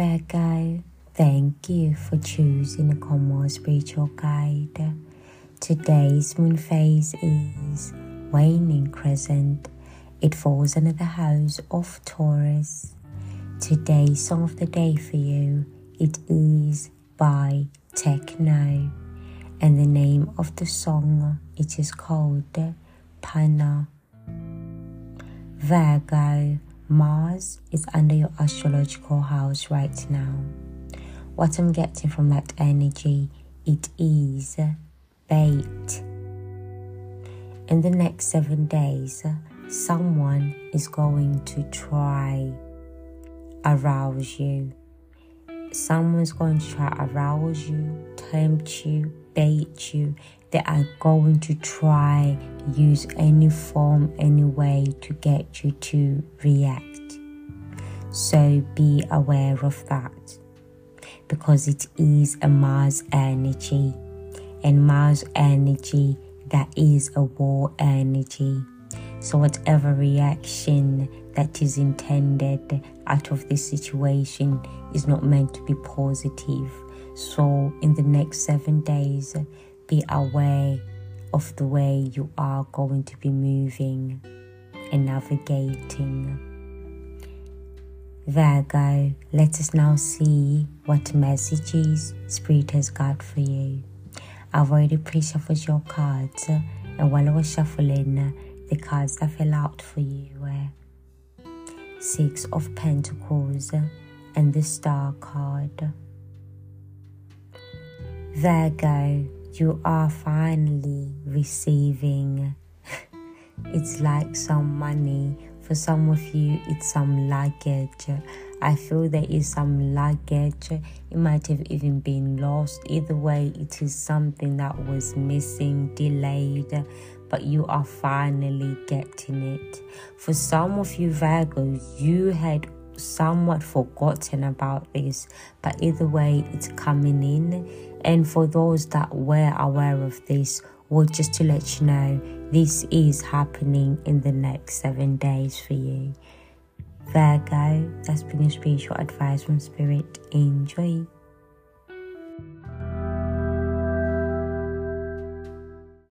Virgo, thank you for choosing a Common Spiritual Guide. Today's moon phase is waning crescent. It falls under the house of Taurus. Today's song of the day for you, it is by Tekno, And the name of the song, it is called Pana. Virgo, Mars is under your astrological house right now. What I'm getting from that energy, it is bait. In the next seven days, someone is going to try arouse you. Someone's going to try arouse you, tempt you, bait you. They are going to try use any form, any way to get you to react. So be aware of that because it is a Mars energy and Mars energy that is a war energy. So, whatever reaction that is intended out of this situation is not meant to be positive. So, in the next seven days, be aware of the way you are going to be moving and navigating. Virgo, let us now see what messages Spirit has got for you. I've already pre shuffled your cards, and while I was shuffling, the cards that fell out for you were Six of Pentacles and the Star card. Virgo, you are finally receiving. it's like some money. For some of you, it's some luggage. I feel there is some luggage. It might have even been lost. Either way, it is something that was missing, delayed, but you are finally getting it. For some of you, Virgos, you had somewhat forgotten about this, but either way, it's coming in. And for those that were aware of this, well, just to let you know, this is happening in the next seven days for you. Virgo, that's been your spiritual advice from Spirit. Enjoy.